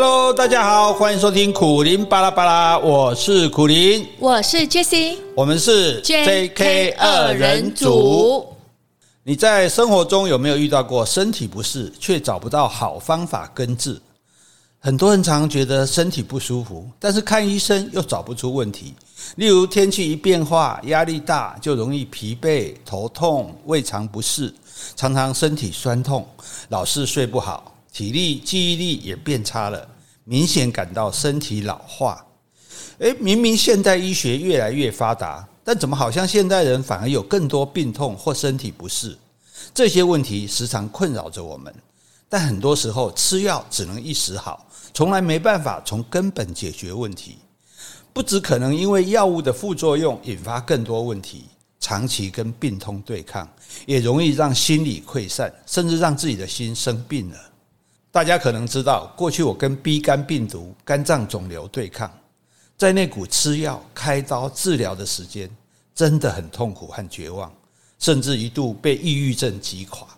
Hello，大家好，欢迎收听苦苓巴拉巴拉，我是苦苓，我是 Jessie，我们是 JK 二人组。你在生活中有没有遇到过身体不适却找不到好方法根治？很多人常常觉得身体不舒服，但是看医生又找不出问题。例如天气一变化，压力大就容易疲惫、头痛、胃肠不适，常常身体酸痛，老是睡不好。体力、记忆力也变差了，明显感到身体老化。诶，明明现代医学越来越发达，但怎么好像现代人反而有更多病痛或身体不适？这些问题时常困扰着我们，但很多时候吃药只能一时好，从来没办法从根本解决问题。不只可能因为药物的副作用引发更多问题，长期跟病痛对抗，也容易让心理溃散，甚至让自己的心生病了。大家可能知道，过去我跟 B 肝病毒、肝脏肿瘤对抗，在那股吃药、开刀治疗的时间，真的很痛苦和绝望，甚至一度被抑郁症击垮。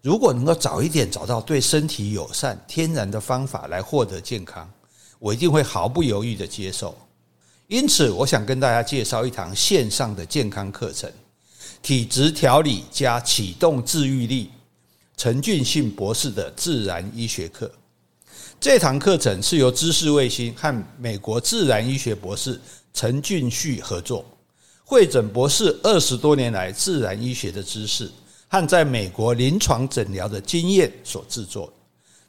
如果能够早一点找到对身体友善、天然的方法来获得健康，我一定会毫不犹豫地接受。因此，我想跟大家介绍一堂线上的健康课程——体质调理加启动治愈力。陈俊信博士的自然医学课，这堂课程是由知识卫星和美国自然医学博士陈俊旭合作，汇整博士二十多年来自然医学的知识和在美国临床诊疗的经验所制作。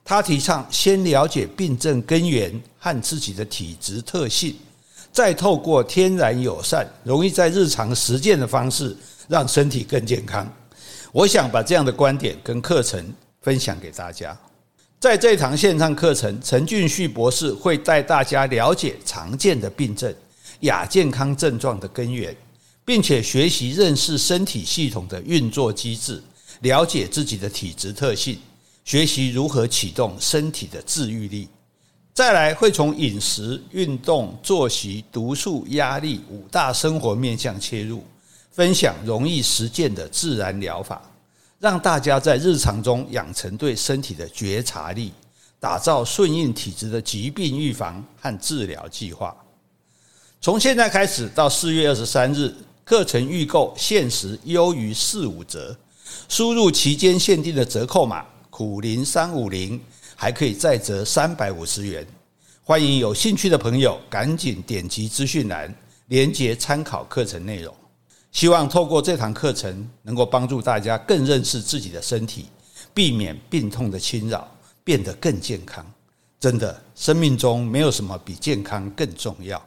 他提倡先了解病症根源和自己的体质特性，再透过天然友善、容易在日常实践的方式，让身体更健康。我想把这样的观点跟课程分享给大家。在这堂线上课程，陈俊旭博士会带大家了解常见的病症、亚健康症状的根源，并且学习认识身体系统的运作机制，了解自己的体质特性，学习如何启动身体的治愈力。再来会从饮食、运动、作息、毒素、压力五大生活面向切入。分享容易实践的自然疗法，让大家在日常中养成对身体的觉察力，打造顺应体质的疾病预防和治疗计划。从现在开始到四月二十三日，课程预购限时优于四五折，输入期间限定的折扣码“苦苓三五零”，还可以再折三百五十元。欢迎有兴趣的朋友赶紧点击资讯栏连接参考课程内容。希望透过这堂课程，能够帮助大家更认识自己的身体，避免病痛的侵扰，变得更健康。真的，生命中没有什么比健康更重要。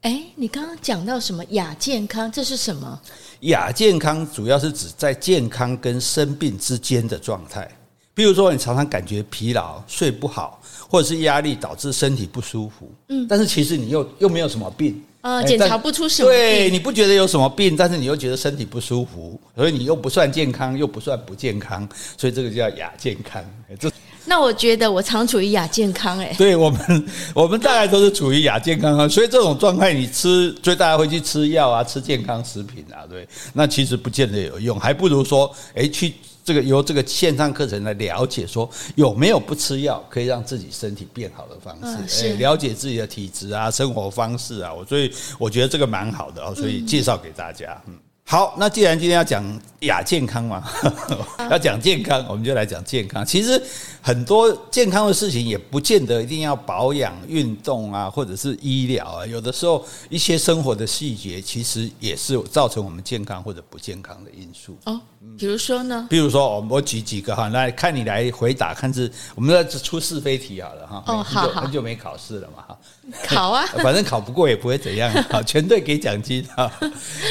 哎，你刚刚讲到什么亚健康？这是什么？亚健康主要是指在健康跟生病之间的状态。比如说，你常常感觉疲劳、睡不好，或者是压力导致身体不舒服。嗯，但是其实你又又没有什么病。呃，检查不出什么病。对，你不觉得有什么病，但是你又觉得身体不舒服，所以你又不算健康，又不算不健康，所以这个叫亚健康。这那我觉得我常处于亚健康哎。对我们，我们大概都是处于亚健康啊，所以这种状态你吃，所以大家会去吃药啊，吃健康食品啊，对，那其实不见得有用，还不如说，哎，去。这个由这个线上课程来了解，说有没有不吃药可以让自己身体变好的方式，哎，了解自己的体质啊，生活方式啊，我所以我觉得这个蛮好的哦，所以介绍给大家。嗯，好，那既然今天要讲亚健康嘛，要讲健康，我们就来讲健康。其实很多健康的事情也不见得一定要保养、运动啊，或者是医疗啊，有的时候一些生活的细节，其实也是造成我们健康或者不健康的因素。哦。比如说呢？比如说，我我举几个哈，来看你来回答，看是我们在出是非题好了哈。哦，好好，很久没考试了嘛哈。考啊，反正考不过也不会怎样，好，全队给奖金哈。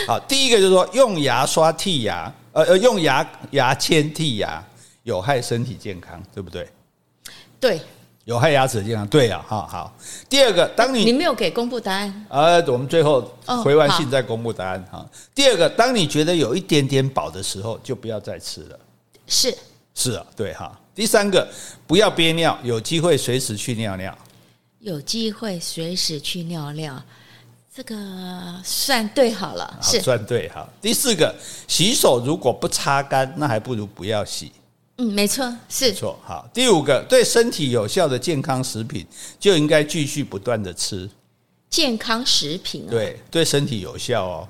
好，第一个就是说用牙刷剔牙，呃呃，用牙牙签剔牙有害身体健康，对不对？对。有害牙齿的健康，对呀，哈好。第二个，当你你没有给公布答案，呃，我们最后回完信再公布答案哈。第二个，当你觉得有一点点饱的时候，就不要再吃了。是是啊，对哈。第三个，不要憋尿，有机会随时去尿尿。有机会随时去尿尿，这个算对好了，是算对哈。第四个，洗手如果不擦干，那还不如不要洗。嗯，没错，是错。好，第五个，对身体有效的健康食品就应该继续不断的吃。健康食品啊，对，对身体有效哦。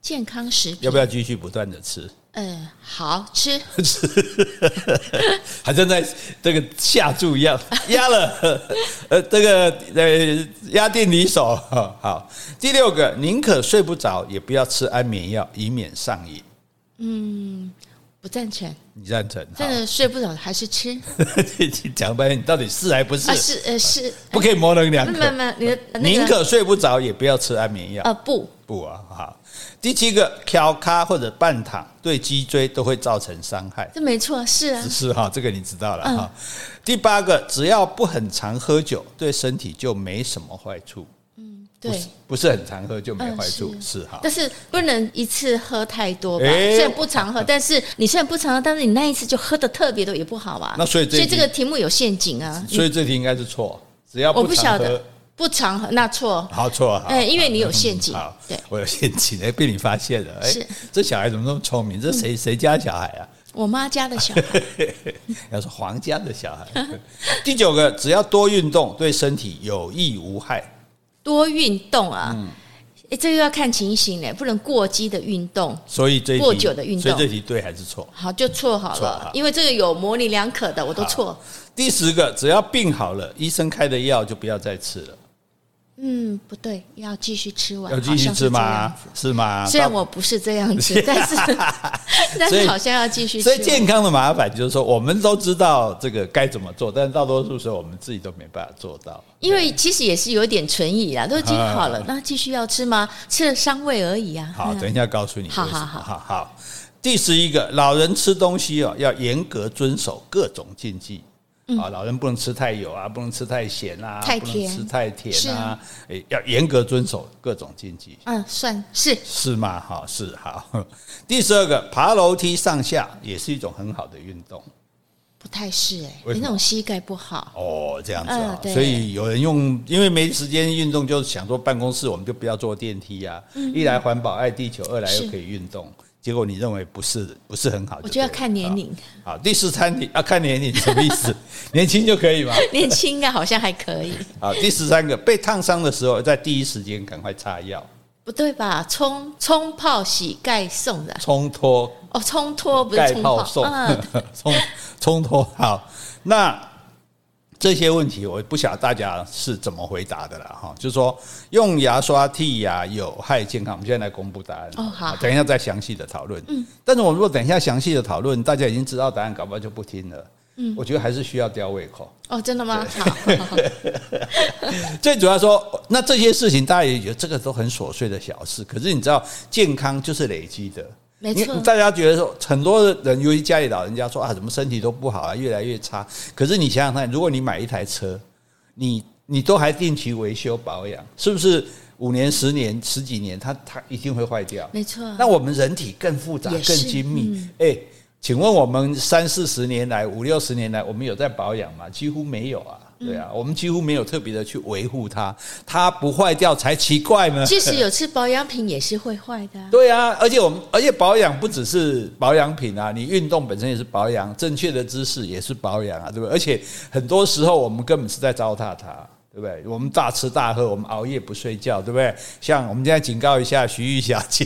健康食品要不要继续不断的吃？嗯，好吃，吃，还正在这个下注一样 压了，呃，这个呃压定离手。好，第六个，宁可睡不着也不要吃安眠药，以免上瘾。嗯，不赞成。你赞成？真的睡不着还是吃？讲半天，你到底是还不是？啊、是呃是，不可以模棱两可。你的宁可睡不着也不要吃安眠药。呃不不啊，好。第七个，翘咖或者半躺对脊椎都会造成伤害。这没错，是啊，是哈，这个你知道了哈。第八个，只要不很常喝酒，对身体就没什么坏处。嗯，对，不是很常喝就没坏处，是哈。但是不能一次喝太多吧？虽然不常喝，但是你虽然不常喝，但是你那一次就喝的特别多也不好啊。那所以所以这个题目有陷阱啊。所以这题应该是错，只要我不常喝。不常喝，那错，好错，哎，因为你有陷阱，好，对，我有陷阱，哎，被你发现了，哎是，这小孩怎么那么聪明？这谁谁家小孩啊？我妈家的小孩，要说皇家的小孩。第九个，只要多运动，对身体有益无害。多运动啊，哎，这个要看情形嘞，不能过激的运动，所以这过久的运动，所以这题对还是错？好，就错好了，因为这个有模棱两可的，我都错。第十个，只要病好了，医生开的药就不要再吃了。嗯，不对，要继续吃完，要继续吃吗？是，是吗？虽然我不是这样子，但是 但是好像要继续吃。所以健康的麻烦就是说，我们都知道这个该怎么做，但是大多数时候我们自己都没办法做到。因为其实也是有点存疑啦，都已经好了，那继续要吃吗？吃了伤胃而已啊。好，等一下告诉你。好好好好好。第十一个，老人吃东西哦，要严格遵守各种禁忌。啊，老人不能吃太油啊，不能吃太咸啊，太甜，不能吃太甜啊，诶，要严格遵守各种禁忌。嗯，算是是吗？好，是好。第十二个，爬楼梯上下也是一种很好的运动。不太是哎，你那种膝盖不好。哦，这样子啊，所以有人用，因为没时间运动，就想说办公室我们就不要坐电梯啊，一来环保爱地球，二来又可以运动。结果你认为不是不是很好？我就要看年龄。好，第十三题要看年龄什么意思？年轻就可以吗？年轻啊，好像还可以。好，第十三个，被烫伤的时候，在第一时间赶快擦药。不对吧？冲冲泡洗盖送的。冲脱哦，冲脱不是冲泡送。冲冲脱好，那。这些问题我不晓得大家是怎么回答的了哈，就是说用牙刷剔牙有害健康，我们现在来公布答案哦，好，等一下再详细的讨论。嗯，但是我们如果等一下详细的讨论，大家已经知道答案，搞不好就不听了。嗯，我觉得还是需要吊胃口。哦，真的吗？好，最主要说，那这些事情大家也觉得这个都很琐碎的小事，可是你知道，健康就是累积的。没错，大家觉得说，很多人由于家里老人家说啊，怎么身体都不好啊，越来越差。可是你想想看，如果你买一台车，你你都还定期维修保养，是不是五年、十年、十几年，它它一定会坏掉？没错。那我们人体更复杂、更精密。哎，请问我们三四十年来、五六十年来，我们有在保养吗？几乎没有啊。对啊，我们几乎没有特别的去维护它，它不坏掉才奇怪呢。即使有吃保养品也是会坏的。对啊，而且我们而且保养不只是保养品啊，你运动本身也是保养，正确的姿势也是保养啊，对不对？而且很多时候我们根本是在糟蹋它。对不对？我们大吃大喝，我们熬夜不睡觉，对不对？像我们现在警告一下徐玉小姐，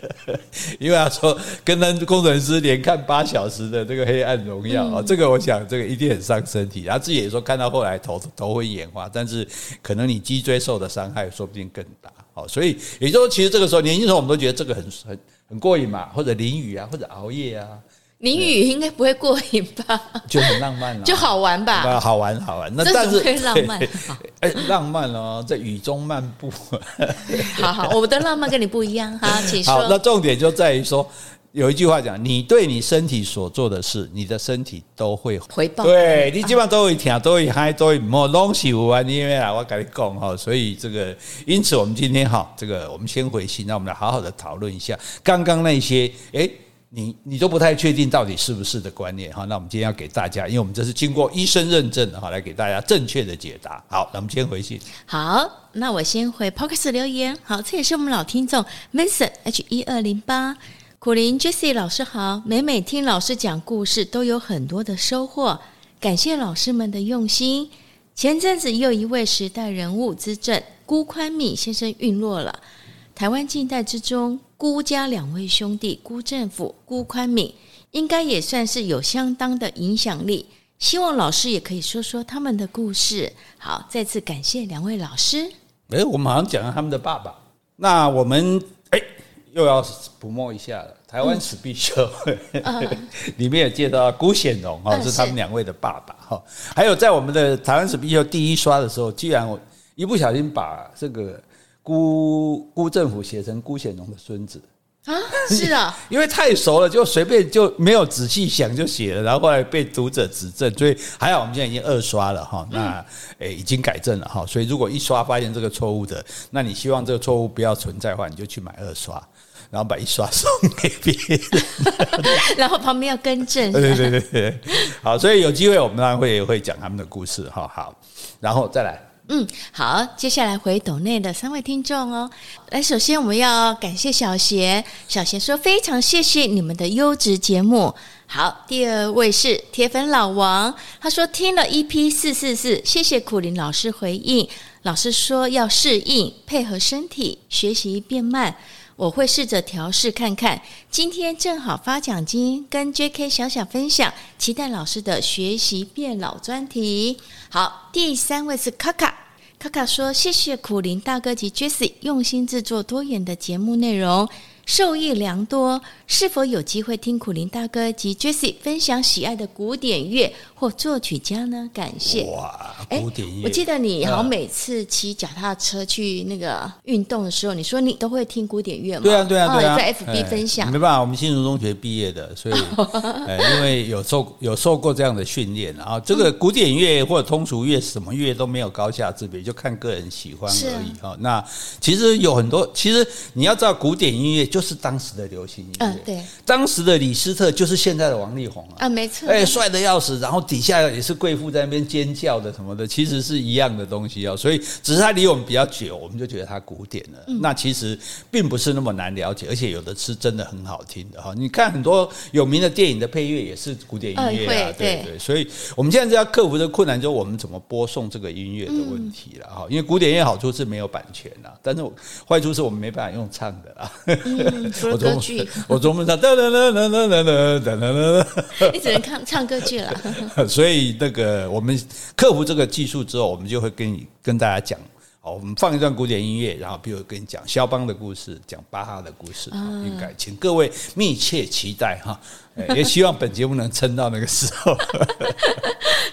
因为她说跟那工程师连看八小时的这个《黑暗荣耀》啊，这个我想这个一定很伤身体。她自己也说看到后来头头会眼花，但是可能你脊椎受的伤害说不定更大。哦，所以也就是说，其实这个时候年轻时候我们都觉得这个很很很过瘾嘛，或者淋雨啊，或者熬夜啊。淋雨应该不会过瘾吧？就很浪漫了，就好玩吧？好玩好玩。那但是浪漫，哎，浪漫哦，在雨中漫步。好好，我们的浪漫跟你不一样。哈，请说。好，那重点就在于说，有一句话讲：你对你身体所做的事，你的身体都会回报。对，你基本上都会听，都会嗨，都会摸东西。我因为啊，我跟你讲哈，所以这个，因此我们今天哈，这个我们先回信，那我们来好好的讨论一下刚刚那些哎。你你都不太确定到底是不是的观念哈，那我们今天要给大家，因为我们这是经过医生认证的哈，来给大家正确的解答。好，那我们先回信。好，那我先回 Podcast 留言。好，这也是我们老听众 Mason H 一二零八。苦林 Jessie 老师好，每每听老师讲故事，都有很多的收获。感谢老师们的用心。前阵子又一位时代人物之证，辜宽敏先生陨落了。台湾近代之中，辜家两位兄弟辜政府、辜宽敏，应该也算是有相当的影响力。希望老师也可以说说他们的故事。好，再次感谢两位老师。哎，我们好像讲了他们的爸爸。那我们哎。又要补墨一下了。台湾史必修 里面有介绍到辜显荣哈，是他们两位的爸爸哈。还有在我们的台湾史必修第一刷的时候，居然我一不小心把这个辜辜政府写成辜显荣的孙子啊，是啊，因为太熟了，就随便就没有仔细想就写了，然后后来被读者指正，所以还好我们现在已经二刷了哈。那诶已经改正了哈，所以如果一刷发现这个错误的，那你希望这个错误不要存在的话，你就去买二刷。然后把一刷 送给别人，然后旁边要更正。对对对对，好，所以有机会我们当然会会讲他们的故事哈。好，然后再来，嗯，好，接下来回斗内的三位听众哦。来，首先我们要感谢小贤，小贤说非常谢谢你们的优质节目。好，第二位是铁粉老王，他说听了一批四四四，谢谢苦林老师回应，老师说要适应配合身体，学习变慢。我会试着调试看看。今天正好发奖金，跟 JK 小小分享，期待老师的学习变老专题。好，第三位是卡卡，卡卡说：“谢谢苦林大哥及 Jesse 用心制作多元的节目内容。”受益良多，是否有机会听苦林大哥及 Jessie 分享喜爱的古典乐或作曲家呢？感谢。哇，古典乐！我记得你好像每次骑脚踏车去那个运动的时候，你说你都会听古典乐吗？对啊，对啊，对啊。在 FB 分享。没办法，我们新竹中学毕业的，所以 因为有受有受过这样的训练，然后这个古典乐或者通俗乐，什么乐都没有高下之别，就看个人喜欢而已哈。那其实有很多，其实你要知道古典音乐。就是当时的流行音乐，嗯，对，当时的李斯特就是现在的王力宏啊，啊，没错，哎，帅的要死，然后底下也是贵妇在那边尖叫的什么的，其实是一样的东西哦，所以只是他离我们比较久，我们就觉得他古典了。那其实并不是那么难了解，而且有的是真的很好听的哈。你看很多有名的电影的配乐也是古典音乐啊，对对，所以我们现在就要克服这个困难，就是我们怎么播送这个音乐的问题了哈。因为古典音乐好处是没有版权啊，但是坏处是我们没办法用唱的啦。我歌剧，我专门唱哒哒哒哒哒哒哒哒哒，你只能看唱歌剧了。所以那个我们克服这个技术之后，我们就会跟你跟大家讲，好，我们放一段古典音乐，然后比如跟你讲肖邦的故事，讲巴哈的故事，应该请各位密切期待哈。也希望本节目能撑到那个时候。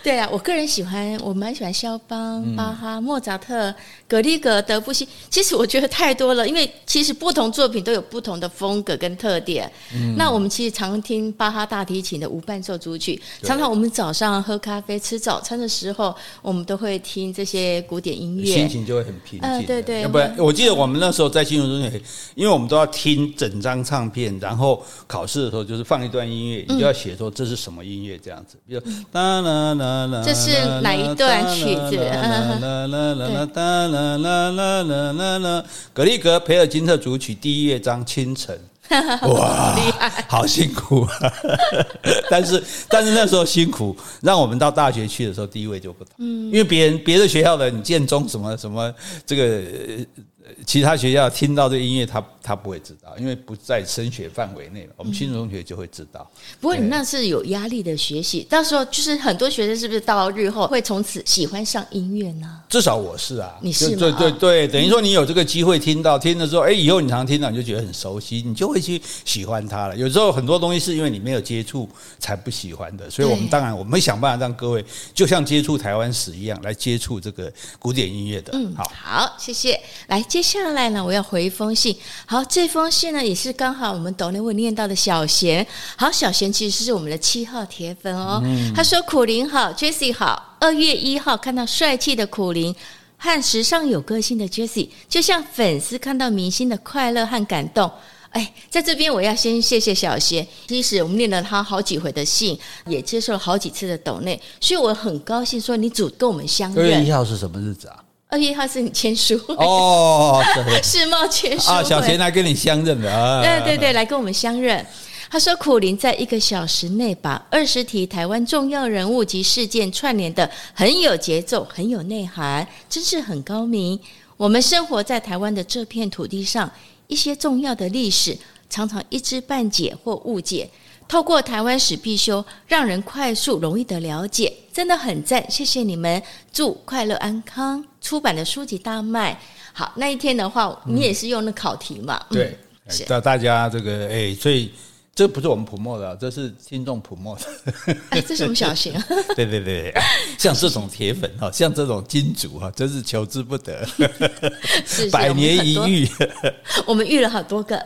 对啊，我个人喜欢，我蛮喜欢肖邦、巴哈、莫扎特、格里格、德布西。其实我觉得太多了，因为其实不同作品都有不同的风格跟特点。嗯、那我们其实常听巴哈大提琴的无伴奏组曲，常常我们早上喝咖啡、吃早餐的时候，我们都会听这些古典音乐，心情就会很平静。嗯，对对。要不然，我记得我们那时候在新竹中学，因为我们都要听整张唱片，然后考试的时候就是放一段音乐，你就要写说这是什么音乐这样子，比如哒啦啦啦。这是哪一段曲子？啦啦啦啦啦啦啦啦啦格里格培尔金特组曲第一乐章清晨。哇，厉害，好辛苦啊！但是但是那时候辛苦，让我们到大学去的时候地位就不同。嗯，因为别人别的学校的你建中什么什么这个。其他学校听到这音乐，他他不会知道，因为不在升学范围内。我们新竹中学就会知道。不过你那是有压力的学习，到时候就是很多学生是不是到日后会从此喜欢上音乐呢？至少我是啊，你是吗？对对对，等于说你有这个机会听到，听了之后，哎，以后你常听到，你就觉得很熟悉，你就会去喜欢它了。有时候很多东西是因为你没有接触才不喜欢的，所以我们当然我们会想办法让各位就像接触台湾史一样来接触这个古典音乐的。嗯，好，好，谢谢。来，接下来呢，我要回一封信。好，这封信呢也是刚好我们抖内会念到的小贤。好，小贤其实是我们的七号铁粉哦。嗯、他说：“苦苓好，Jessie 好。二月一号看到帅气的苦苓和时尚有个性的 Jessie，就像粉丝看到明星的快乐和感动。”哎，在这边我要先谢谢小贤。其实我们念了他好几回的信，也接受了好几次的抖内，所以我很高兴说你主跟我们相认。二月一号是什么日子啊？二月一号是你签书哦，世贸签书啊，小贤来跟你相认的啊，对对对，来跟我们相认。他说：“苦林在一个小时内把二十题台湾重要人物及事件串联的很有节奏，很有内涵，真是很高明。我们生活在台湾的这片土地上，一些重要的历史常常一知半解或误解。透过台湾史必修，让人快速容易的了解，真的很赞。谢谢你们，祝快乐安康。出版的书籍大卖。好，那一天的话，你也是用那考题嘛？嗯、对，叫大家这个哎，所以。”这不是我们普莫的，这是听众普莫的。哎，这是我们小贤。对对对，像这种铁粉哈，像这种金主哈，真是求之不得。是百年一遇。我们遇了好多个，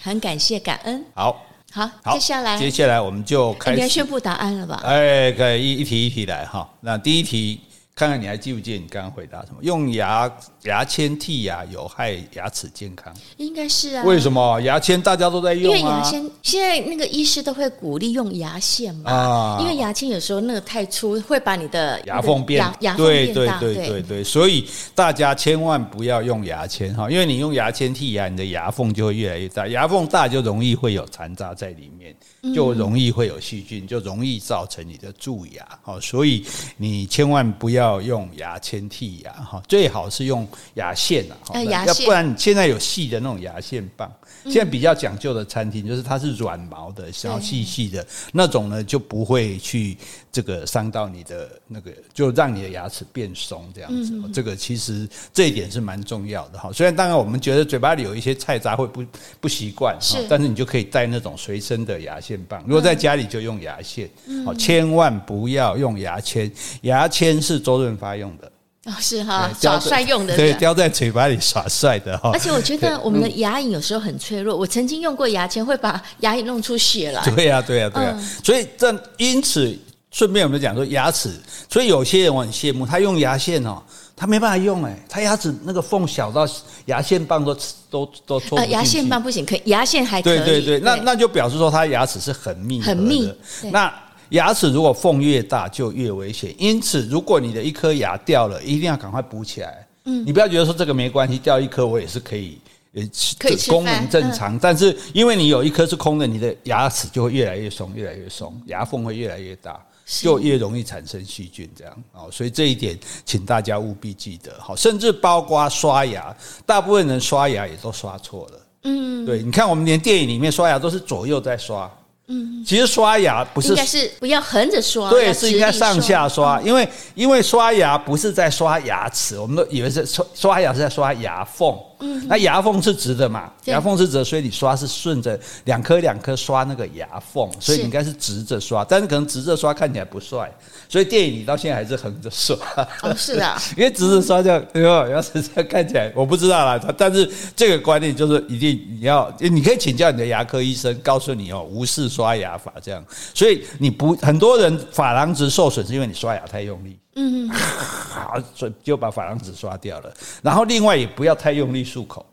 很感谢感恩。好，好，接下来接下来我们就开始。应该宣布答案了吧？哎，可以一一题一题来哈。那第一题。看看你还记不记得你刚刚回答什么？用牙牙签剔牙有害牙齿健康？应该是啊。为什么牙签大家都在用啊？因为牙签现在那个医师都会鼓励用牙线嘛。啊。因为牙签有时候那个太粗，会把你的牙缝变牙牙对对对对对，所以大家千万不要用牙签哈，因为你用牙签剔牙，你的牙缝就会越来越大，牙缝大就容易会有残渣在里面。就容易会有细菌，就容易造成你的蛀牙。好，所以你千万不要用牙签剔牙哈，最好是用牙线啊，要不然现在有细的那种牙线棒。现在比较讲究的餐厅，就是它是软毛的，然后细细的那种呢，就不会去这个伤到你的那个，就让你的牙齿变松这样子。这个其实这一点是蛮重要的哈。虽然当然我们觉得嘴巴里有一些菜渣会不不习惯，是，但是你就可以带那种随身的牙线棒。如果在家里就用牙线，好，千万不要用牙签，牙签是周润发用的。哦，是哈，耍帅用的，对，叼在嘴巴里耍帅的哈。而且我觉得我们的牙龈有时候很脆弱，我曾经用过牙签，会把牙龈弄出血来。对呀，对呀，对呀。所以这因此，顺便我们讲说牙齿，所以有些人我很羡慕，他用牙线哦，他没办法用哎，他牙齿那个缝小到牙线棒都都都戳不进去。牙线棒不行，可以牙线还可以。对对对，那那就表示说他牙齿是很密很密。那。牙齿如果缝越大就越危险，因此如果你的一颗牙掉了，一定要赶快补起来。嗯，你不要觉得说这个没关系，掉一颗我也是可以，呃，功能正常。但是因为你有一颗是空的，你的牙齿就会越来越松，越来越松，牙缝会越来越大，就越容易产生细菌。这样哦，所以这一点请大家务必记得。好，甚至包括刷牙，大部分人刷牙也都刷错了。嗯，对，你看我们连电影里面刷牙都是左右在刷。嗯，其实刷牙不是应该是不要横着刷，对，是应该上下刷，因为因为刷牙不是在刷牙齿，我们都以为是刷刷牙是在刷牙缝。嗯，那牙缝是直的嘛？牙缝是直的，所以你刷是顺着两颗两颗刷那个牙缝，所以你应该是直着刷。但是可能直着刷看起来不帅，所以电影里到现在还是横着刷。哦，是的，因为直着刷这样，哎呦，要是这样看起来，我不知道啦。但是这个观念就是一定你要，你可以请教你的牙科医生，告诉你哦，无视刷牙法这样。所以你不很多人珐琅质受损是因为你刷牙太用力。嗯，好，所以就把珐琅质刷掉了。然后另外也不要太用力漱口，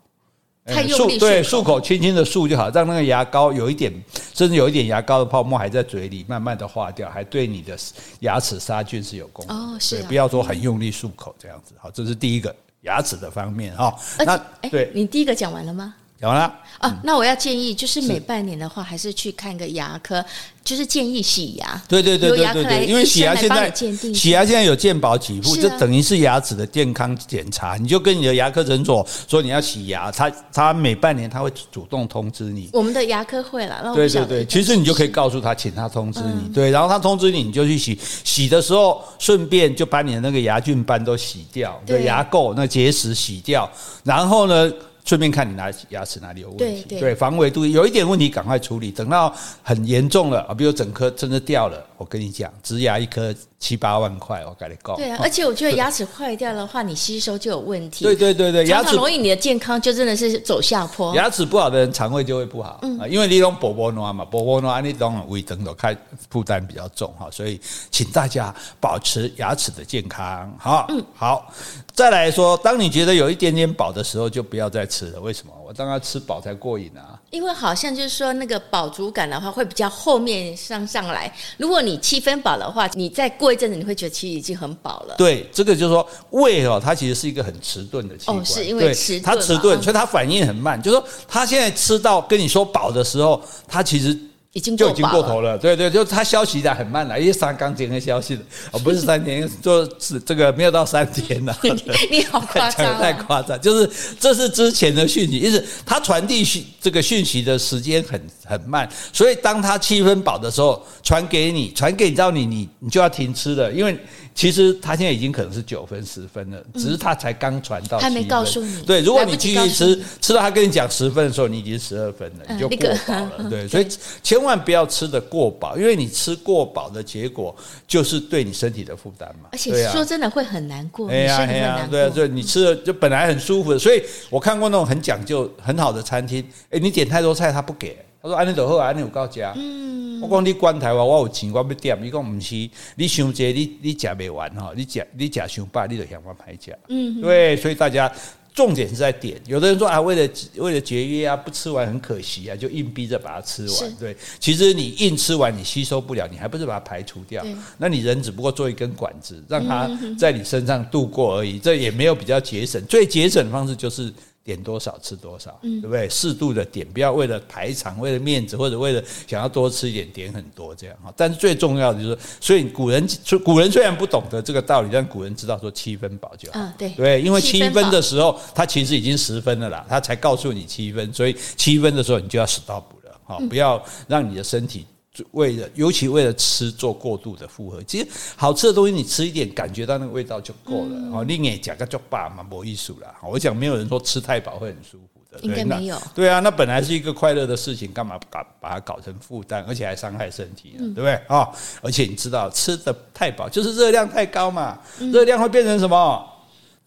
太用力漱口，对，漱口轻轻的漱就好，让那个牙膏有一点，甚至有一点牙膏的泡沫还在嘴里，慢慢的化掉，还对你的牙齿杀菌是有功能。哦，是不要说很用力漱口这样子。好，这是第一个牙齿的方面哈。那对，你第一个讲完了吗？讲完了。啊，那我要建议，就是每半年的话，还是去看个牙科。就是建议洗牙，对对对对对对，因为洗牙现在洗牙现在有健保给付，就等于是牙齿的健康检查。你就跟你的牙科诊所说你要洗牙，他他每半年他会主动通知你。我们的牙科会了，对对对，其实你就可以告诉他，请他通知你，对，然后他通知你，你就去洗。洗的时候顺便就把你的那个牙菌斑都洗掉，对，牙垢那结石洗掉，然后呢，顺便看你哪牙齿哪里有问题，对，防微杜有一点问题赶快处理，等到很严重了啊，比如整颗真的掉了，我跟你讲，植牙一颗。七八万块，我跟你讲。对啊，而且我觉得牙齿坏掉的话，你吸收就有问题。对对对对，牙齿容易你的健康就真的是走下坡。牙齿不好的人，肠胃就会不好。嗯，因为你种薄薄软嘛，薄薄软，你种胃等都开负担比较重哈，所以请大家保持牙齿的健康。哈，嗯，好，再来说，当你觉得有一点点饱的时候，就不要再吃了。为什么？我当然吃饱才过瘾啊。因为好像就是说那个饱足感的话，会比较后面上上来。如果你七分饱的话，你再过一阵子，你会觉得其实已经很饱了。对，这个就是说胃哦，它其实是一个很迟钝的器官。哦，是因为迟钝，它迟钝，所以它反应很慢。就是说，它现在吃到跟你说饱的时候，它其实。已经就已经过头了，对对，就他消息的很慢了，因为三刚刚的消息哦，不是三天，就是这个没有到三天了。你好 夸张，太夸张，就是这是之前的讯息，意思他传递讯这个讯息的时间很很慢，所以当他七分饱的时候传给你，传给你到你，你你就要停吃了，因为。其实他现在已经可能是九分十分了，只是他才刚传到。还没告诉你。对，如果你继续吃，吃到他跟你讲十分的时候，你已经十二分了，你就过饱了。对，所以千万不要吃的过饱，因为你吃过饱的结果就是对你身体的负担嘛。而且说真的会很难过，哎呀哎呀，对啊，所以你吃了就本来很舒服的，所以我看过那种很讲究很好的餐厅，哎，你点太多菜他不给，他说安尼就好，安尼有够食。嗯。我讲你管台湾，我有钱，我要点。你讲不是，你想这你你食不完哈，你食你食想饱，你就想办法吃。嗯，对，所以大家重点是在点。有的人说啊，为了为了节约啊，不吃完很可惜啊，就硬逼着把它吃完。对，其实你硬吃完，你吸收不了，你还不是把它排除掉？那你人只不过做一根管子，让它在你身上度过而已。这也没有比较节省，最节省的方式就是。点多少吃多少，对不对？适度的点，不要为了排场、为了面子或者为了想要多吃一点点很多这样哈。但是最重要的就是，所以古人古人虽然不懂得这个道理，但古人知道说七分饱就好。对对，因为七分的时候，他其实已经十分了啦，他才告诉你七分，所以七分的时候你就要 stop 了哈，不要让你的身体。为了，尤其为了吃做过度的负荷，其实好吃的东西你吃一点，感觉到那个味道就够了。哦、嗯，你也讲个就罢嘛，没意思啦。我讲没有人说吃太饱会很舒服的，应该没有。对啊，那本来是一个快乐的事情，干嘛搞把它搞成负担，而且还伤害身体，对不对啊？而且你知道吃的太饱就是热量太高嘛，热量会变成什么？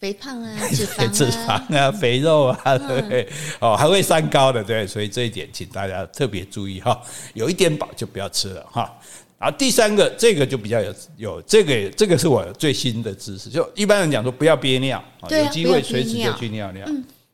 肥胖啊，脂肪啊，脂肪啊，肥肉啊，对，哦，还会三高的，对，所以这一点请大家特别注意哈，有一点饱就不要吃了哈。然后第三个，这个就比较有有这个这个是我最新的知识，就一般人讲说不要憋尿，有机会随时就去尿尿。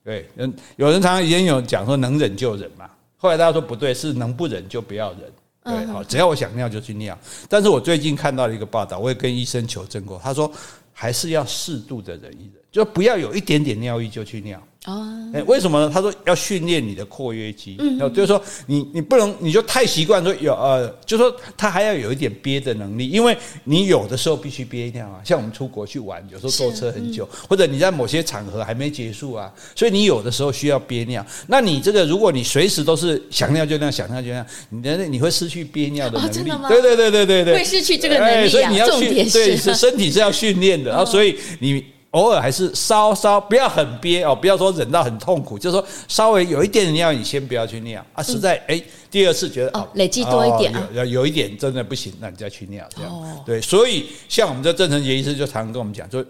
对，嗯，有人常常以前有讲说能忍就忍嘛，后来大家说不对，是能不忍就不要忍。对，好，只要我想尿就去尿。但是我最近看到了一个报道，我也跟医生求证过，他说还是要适度的忍一忍。就不要有一点点尿意就去尿。哦，哎，为什么呢？他说要训练你的括约肌，嗯，就是说你你不能你就太习惯说有呃，就是说他还要有一点憋的能力，因为你有的时候必须憋尿啊，像我们出国去玩，有时候坐车很久，或者你在某些场合还没结束啊，所以你有的时候需要憋尿。那你这个如果你随时都是想尿就尿，想尿就尿，你的你会失去憋尿的能力，对对对对对对，会失去这个能力，所以你要去，对，是身体是要训练的，然后所以你。偶尔还是稍稍不要很憋哦，不要说忍到很痛苦，就是说稍微有一点点尿，你先不要去尿。啊。实在哎，第二次觉得哦累积多一点，有有一点真的不行，那你再去尿这样。对，所以像我们这郑成杰医师就常常跟我们讲，说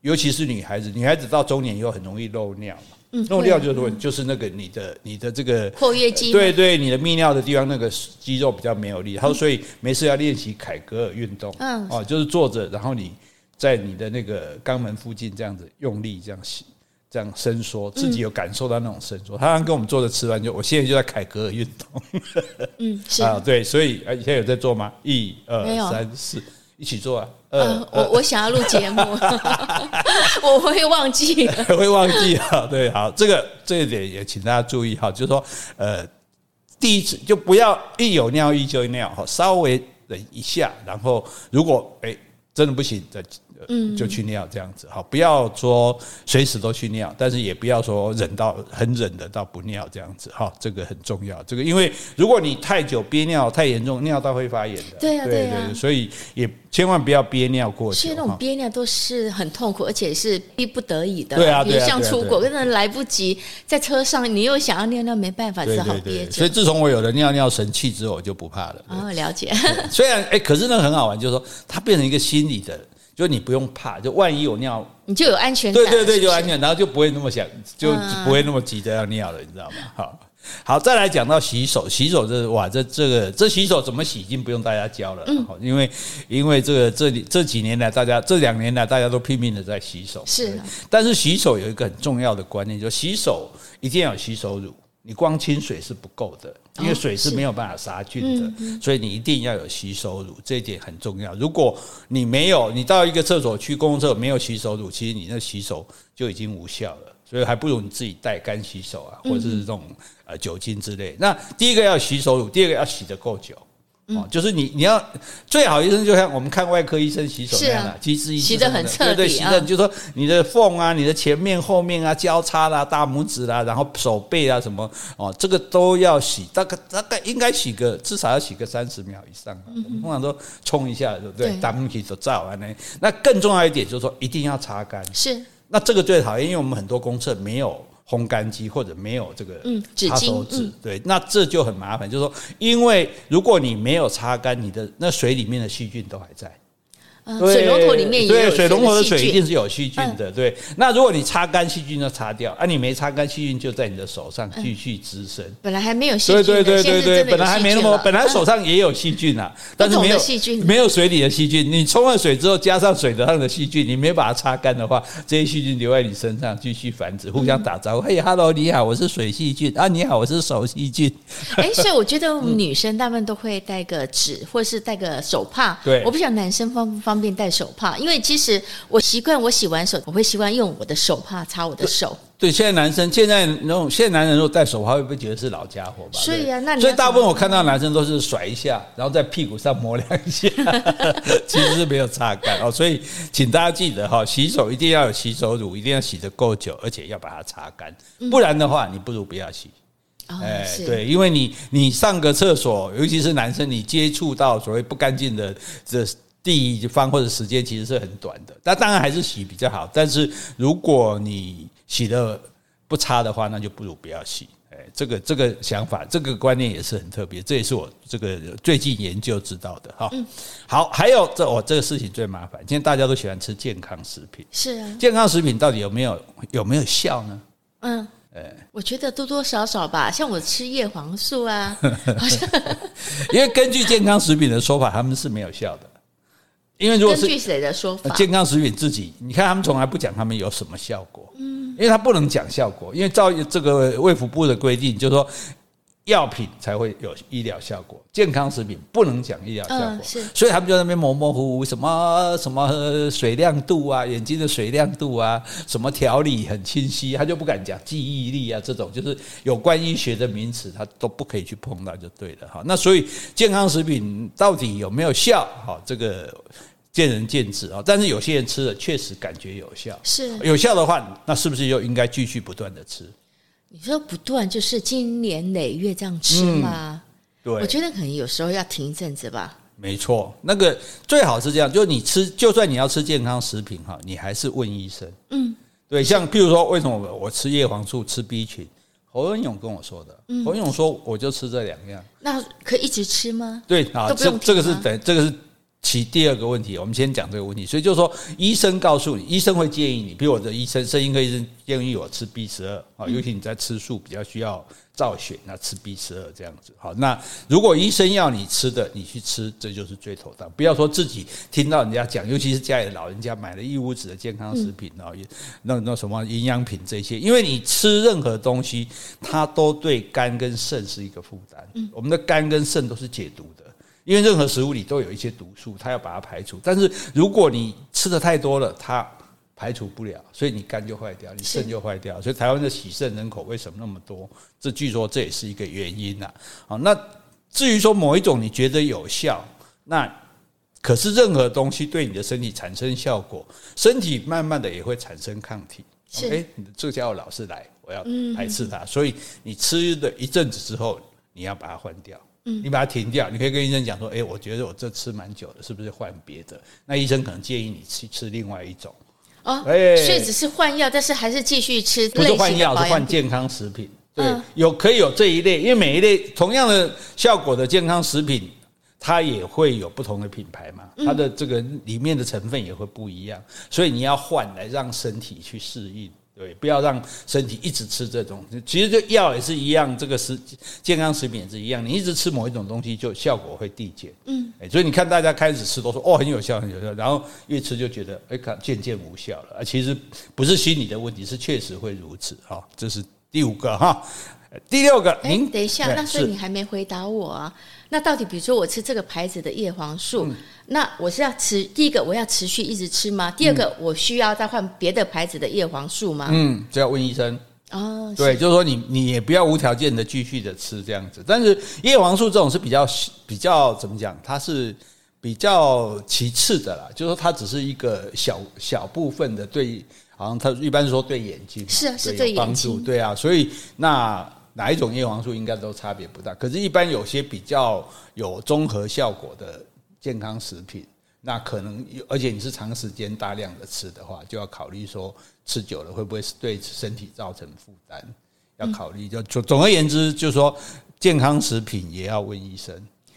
尤其是女孩子，女孩子到中年以后很容易漏尿嘛，漏尿就是说就是那个你的你的这个括约肌，对对，你的泌尿的地方那个肌肉比较没有力，然后所以没事要练习凯格尔运动，嗯。哦，就是坐着，然后你。在你的那个肛门附近这样子用力这样吸，这样伸缩，自己有感受到那种伸缩。他刚跟我们做的吃完就，我现在就在凯格尔运动。嗯，是 啊，对，所以啊，你现在有在做吗？一二三四，一起做啊。呃，我我想要录节目，我会忘记，会忘记啊。对，好，这个这一点也请大家注意哈，就是说，呃，第一次就不要一有尿意就尿哈，稍微忍一下，然后如果哎真的不行再。嗯，就去尿这样子好，不要说随时都去尿，但是也不要说忍到很忍的到不尿这样子哈，这个很重要。这个因为如果你太久憋尿太严重，尿道会发炎的。对啊，对啊，所以也千万不要憋尿过久。其实那种憋尿都是很痛苦，而且是逼不得已的。对啊，比如像出国，可能来不及，在车上你又想要尿尿，没办法，只好憋着。所以自从我有了尿尿神器之后，我就不怕了。哦，了解。虽然哎，可是那个很好玩，就是说它变成一个心理的。就你不用怕，就万一有尿，你就有安全感。对对对，就安全，然后就不会那么想，就不会那么急着要尿了，你知道吗？好，好，再来讲到洗手，洗手这哇，这这个这洗手怎么洗，已经不用大家教了，嗯，因为因为这个这里这几年来，大家这两年来，大家都拼命的在洗手，是。但是洗手有一个很重要的观念，就洗手一定要有洗手乳。你光清水是不够的，因为水是没有办法杀菌的，所以你一定要有洗手乳，这一点很重要。如果你没有，你到一个厕所去，公共厕所没有洗手乳，其实你那洗手就已经无效了，所以还不如你自己带干洗手啊，或者是这种呃酒精之类。那第一个要洗手乳，第二个要洗得够久。哦，就是你，你要最好医生就像我们看外科医生洗手那样的，其实洗得很彻底，对对，洗的就是说你的缝啊，你的前面、后面啊，交叉啦、大拇指啦，然后手背啊什么哦，这个都要洗，大概大概应该洗个至少要洗个三十秒以上。我们通常都冲一下，对不对？大拇指都照完了。那更重要一点就是说，一定要擦干。是。那这个最讨厌，因为我们很多公厕没有。烘干机或者没有这个擦手纸，嗯、对，那这就很麻烦。就是说，因为如果你没有擦干，你的那水里面的细菌都还在。水龙头里面也有对，水龙头的水一定是有细菌的。对，那如果你擦干细菌就擦掉，啊，你没擦干细菌就在你的手上继续滋生。本来还没有细菌，对对对对对，本来还没那么，本来手上也有细菌啊，但是没有细菌，没有水里的细菌。你冲了水之后，加上水的上的细菌，你没把它擦干的话，这些细菌留在你身上继续繁殖，互相打招呼。嘿，Hello，你好，我是水细菌啊，你好，我是手细菌。哎，所以我觉得 我们女生大部分都会带个纸，或是带个手帕。对，我不晓得男生方不方便戴手帕。因为其实我习惯，我洗完手，我会习惯用我的手帕擦我的手。对，现在男生现在那种现在男人如果戴手帕，会不会觉得是老家伙吧？所以啊，那你所以大部分我看到男生都是甩一下，然后在屁股上抹两下，其实是没有擦干哦。所以请大家记得哈，洗手一定要有洗手乳，一定要洗得够久，而且要把它擦干，不然的话，你不如不要洗。哎，对，因为你你上个厕所，尤其是男生，你接触到所谓不干净的这。地方或者时间其实是很短的，那当然还是洗比较好。但是如果你洗的不差的话，那就不如不要洗。哎，这个这个想法，这个观念也是很特别，这也是我这个最近研究知道的哈。嗯好，还有这我这个事情最麻烦，今天大家都喜欢吃健康食品，是啊，健康食品到底有没有有没有效呢？嗯，哎，我觉得多多少少吧，像我吃叶黄素啊，好像 因为根据健康食品的说法，他们是没有效的。因为如果是根据谁的说法，健康食品自己，你看他们从来不讲他们有什么效果，嗯，因为他不能讲效果，因为照这个卫福部的规定，就是说药品才会有医疗效果，健康食品不能讲医疗效果，是，所以他们就在那边模模糊糊，什么什么水亮度啊，眼睛的水亮度啊，什么调理很清晰，他就不敢讲记忆力啊，这种就是有关医学的名词，他都不可以去碰到就对了哈。那所以健康食品到底有没有效？哈，这个。见仁见智啊，但是有些人吃了确实感觉有效，是有效的话，那是不是又应该继续不断的吃？你说不断就是经年累月这样吃吗？嗯、对，我觉得可能有时候要停一阵子吧。没错，那个最好是这样，就是你吃，就算你要吃健康食品哈，你还是问医生。嗯，对，像譬如说，为什么我吃叶黄素、吃 B 群？侯文勇跟我说的，嗯、侯文勇说我就吃这两样，那可以一直吃吗？对啊，这这个是等这个是。其第二个问题，我们先讲这个问题。所以就是说，医生告诉你，医生会建议你，比如我的医生，声音科医生建议我吃 B 十二啊，尤其你在吃素比较需要造血，那吃 B 十二这样子。好，那如果医生要你吃的，你去吃，这就是最妥当。不要说自己听到人家讲，尤其是家里的老人家买了一屋子的健康食品啊，那那什么营养品这些，因为你吃任何东西，它都对肝跟肾是一个负担。我们的肝跟肾都是解毒的。因为任何食物里都有一些毒素，它要把它排除。但是如果你吃的太多了，它排除不了，所以你肝就坏掉，你肾就坏掉。所以台湾的洗肾人口为什么那么多？这据说这也是一个原因呐。好，那至于说某一种你觉得有效，那可是任何东西对你的身体产生效果，身体慢慢的也会产生抗体。是，哎，你的这家伙老是来，我要排斥它。所以你吃了一阵子之后，你要把它换掉。你把它停掉，你可以跟医生讲说：“诶，我觉得我这吃蛮久的，是不是换别的？”那医生可能建议你去吃另外一种。哦，哎，所以只是换药，但是还是继续吃。不是换药，是换健康食品。对，有可以有这一类，因为每一类同样的效果的健康食品，它也会有不同的品牌嘛，它的这个里面的成分也会不一样，所以你要换来让身体去适应。对，不要让身体一直吃这种。其实这药也是一样，这个食健康食品也是一样。你一直吃某一种东西，就效果会递减。嗯，所以你看大家开始吃都说哦，很有效，很有效，然后越吃就觉得哎，看渐渐无效了。啊，其实不是心理的问题，是确实会如此。哈，这是第五个哈。第六个，哎，等一下，那所以你还没回答我啊？那到底，比如说我吃这个牌子的叶黄素，嗯、那我是要持第一个，我要持续一直吃吗？第二个，我需要再换别的牌子的叶黄素吗？嗯，这要问医生。哦，对，就是说你你也不要无条件的继续的吃这样子。但是叶黄素这种是比较比较怎么讲？它是比较其次的啦，就是说它只是一个小小部分的对，好像它一般说对眼睛是啊，是对眼睛，对啊，所以那。哪一种叶黄素应该都差别不大，可是，一般有些比较有综合效果的健康食品，那可能，而且你是长时间大量的吃的话，就要考虑说吃久了会不会对身体造成负担，要考虑。就总总而言之，就是说健康食品也要问医生。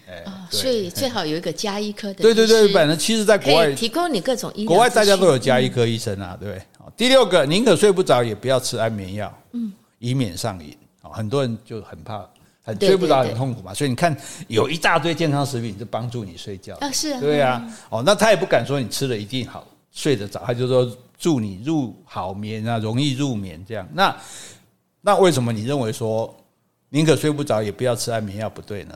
哎，所以最好有一个加医科的。对对对，反正其实，在国外提供你各种医，国外大家都有加医科医生啊，对不对？第六个，宁可睡不着也不要吃安眠药，嗯，以免上瘾。很多人就很怕，很睡不着，很痛苦嘛。所以你看，有一大堆健康食品就帮助你睡觉啊，是啊，对啊。哦，那他也不敢说你吃了一定好睡得着，他就说助你入好眠啊，容易入眠这样。那那为什么你认为说宁可睡不着也不要吃安眠药不对呢？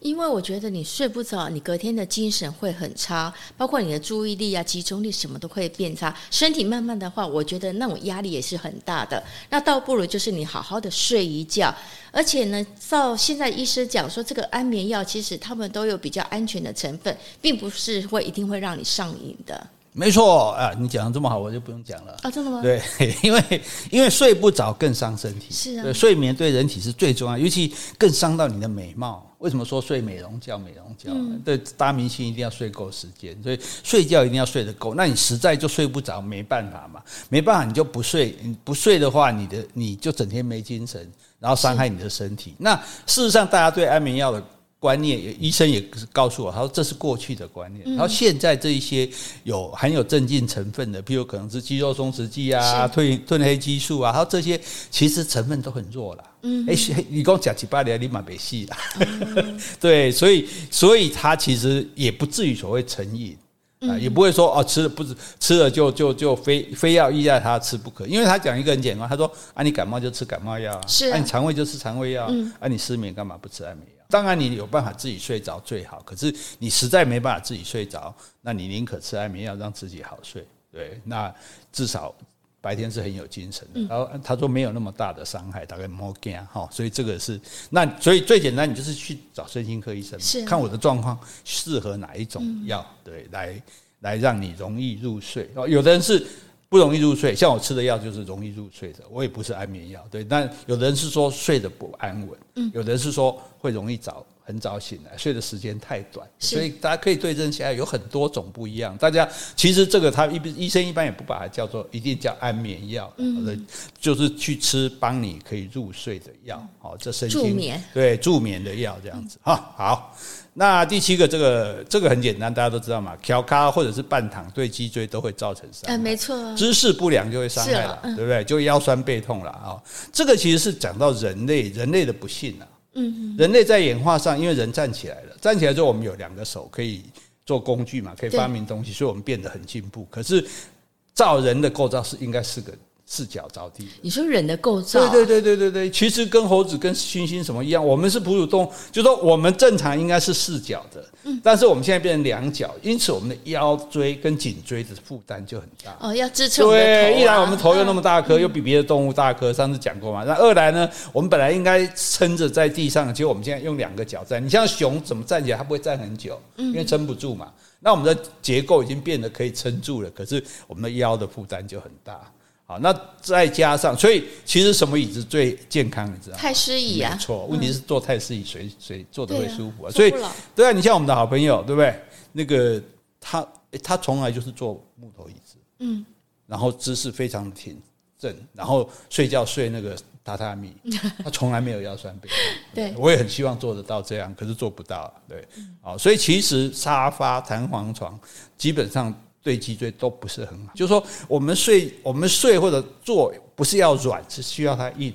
因为我觉得你睡不着，你隔天的精神会很差，包括你的注意力啊、集中力什么都会变差。身体慢慢的话，我觉得那种压力也是很大的。那倒不如就是你好好的睡一觉。而且呢，照现在医师讲说，这个安眠药其实他们都有比较安全的成分，并不是会一定会让你上瘾的。没错啊，你讲的这么好，我就不用讲了啊，真的吗？对，因为因为睡不着更伤身体，是啊，对，睡眠对人体是最重要，尤其更伤到你的美貌。为什么说睡美容觉？美容觉，嗯、对，大明星一定要睡够时间，所以睡觉一定要睡得够。那你实在就睡不着，没办法嘛，没办法你就不睡，你不睡的话，你的你就整天没精神，然后伤害你的身体。那事实上，大家对安眠药的。观念，医生也告诉我，他说这是过去的观念。然后现在这一些有含有镇静成分的，譬如可能是肌肉松弛剂啊、褪褪黑激素啊，还有这些其实成分都很弱了。嗯，哎，你跟我讲几百年，你蛮没戏了。对，所以所以他其实也不至于所谓成瘾。啊，也不会说哦，吃了不是吃了就就就非非要依赖它吃不可，因为他讲一个很简单，他说啊，你感冒就吃感冒药啊，是啊，啊你肠胃就吃肠胃药，嗯，啊你失眠干嘛不吃安眠药？当然你有办法自己睡着最好，可是你实在没办法自己睡着，那你宁可吃安眠药让自己好睡，对，那至少。白天是很有精神的，然后他说没有那么大的伤害，大概没惊哈，所以这个是那所以最简单，你就是去找身心科医生，看我的状况适合哪一种药，对，来来让你容易入睡。哦，有的人是不容易入睡，像我吃的药就是容易入睡的，我也不是安眠药，对。但有的人是说睡得不安稳，有的人是说会容易早。很早醒来，睡的时间太短，所以大家可以对症下药，有很多种不一样。大家其实这个他一医生一般也不把它叫做一定叫安眠药，嗯，就是去吃帮你可以入睡的药，好，这身心助眠对助眠的药这样子哈。好，那第七个这个这个很简单，大家都知道嘛，调咖或者是半躺对脊椎都会造成伤害，没错，姿势不良就会伤害了，对不对？就腰酸背痛了啊。这个其实是讲到人类人类的不幸啊。嗯，人类在演化上，因为人站起来了，站起来之后，我们有两个手可以做工具嘛，可以发明东西，所以我们变得很进步。可是，造人的构造是应该四个。四脚着地。你说人的构造？对对对对对对，其实跟猴子、跟猩猩什么一样，我们是哺乳动物，就是说我们正常应该是四脚的，嗯，但是我们现在变成两脚，因此我们的腰椎跟颈椎的负担就很大。哦，要支撑。对，一来我们头又那么大颗，又比别的动物大颗，上次讲过嘛。那二来呢，我们本来应该撑着在地上，结果我们现在用两个脚站。你像熊怎么站起来，它不会站很久，因为撑不住嘛。那我们的结构已经变得可以撑住了，可是我们的腰的负担就很大。好，那再加上，所以其实什么椅子最健康？你知道吗？太师椅啊，没错。问题是坐太师椅，谁谁坐的会舒服啊？所以，对啊，你像我们的好朋友，对不对？那个他，他从来就是坐木头椅子，嗯，然后姿势非常挺正，然后睡觉睡那个榻榻米，他从来没有腰酸背痛。对，我也很希望做得到这样，可是做不到。对，好，所以其实沙发、弹簧床基本上。对脊椎都不是很好，就是说我们睡，我们睡或者坐，不是要软，是需要它硬，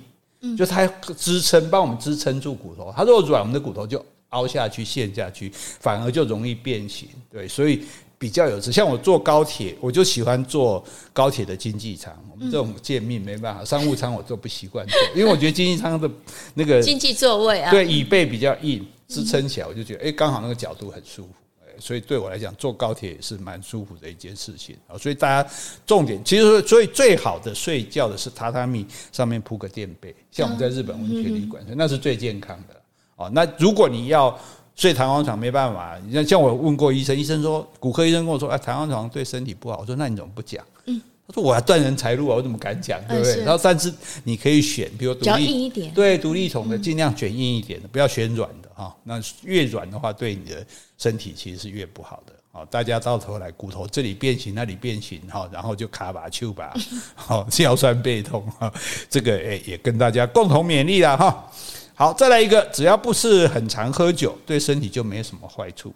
就它支撑，帮我们支撑住骨头。它如果软，我们的骨头就凹下去、陷下去，反而就容易变形。对，所以。比较有，像我坐高铁，我就喜欢坐高铁的经济舱。我们这种贱命没办法，商务舱我坐不习惯坐，因为我觉得经济舱的那个经济座位啊，对椅背比较硬，支撑起来我就觉得，哎，刚好那个角度很舒服。所以对我来讲，坐高铁也是蛮舒服的一件事情啊。所以大家重点，其实所以最好的睡觉的是榻榻米上面铺个垫被，像我们在日本温泉旅馆，那是最健康的哦。那如果你要睡弹簧床，没办法，像像我问过医生，医生说骨科医生跟我说，哎，弹簧床对身体不好。我说那你怎么不讲？嗯。他说：“我要断人财路啊，我怎么敢讲？对不对？然后，但是你可以选，比如独立，硬一点，对，独立筒的尽量选硬一点的，不要选软的啊。那越软的话，对你的身体其实是越不好的。好，大家到头来骨头这里变形，那里变形哈，然后就卡吧、丘吧，好，腰酸背痛哈。这个诶也跟大家共同勉励了哈。好，再来一个，只要不是很常喝酒，对身体就没什么坏处。”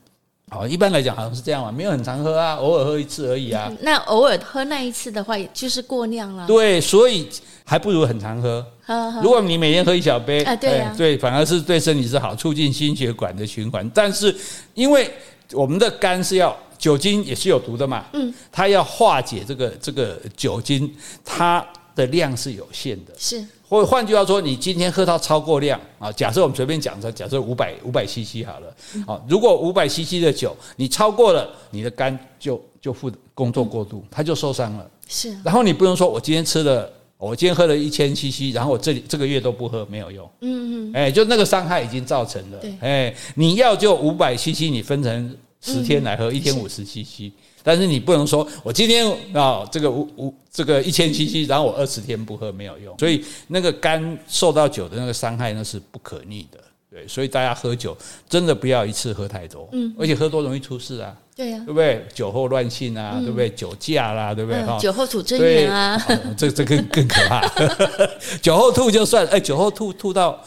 好，一般来讲好像是这样嘛，没有很常喝啊，偶尔喝一次而已啊。那偶尔喝那一次的话，也就是过量了。对，所以还不如很常喝。呵呵，如果你每天喝一小杯，啊，对啊，对，反而是对身体是好，促进心血管的循环。但是因为我们的肝是要酒精也是有毒的嘛，嗯，它要化解这个这个酒精，它的量是有限的。是。或换句话说，你今天喝到超过量啊，假设我们随便讲着，假设五百五百 CC 好了，啊，如果五百 CC 的酒你超过了，你的肝就就负工作过度，它就受伤了。是，然后你不能说我今天吃了，我今天喝了一千 CC，然后我这里这个月都不喝，没有用。嗯嗯，哎，就那个伤害已经造成了。对，哎，你要就五百 CC，你分成十天来喝，一天五十 CC。但是你不能说，我今天啊，这个五五这个一千七七然后我二十天不喝没有用，所以那个肝受到酒的那个伤害那是不可逆的，对，所以大家喝酒真的不要一次喝太多，嗯，而且喝多容易出事啊，对呀，对不对？酒后乱性啊，对不对？酒驾啦，对不对？酒后吐真言啊，这这更更可怕，酒后吐就算，哎，酒后吐吐到。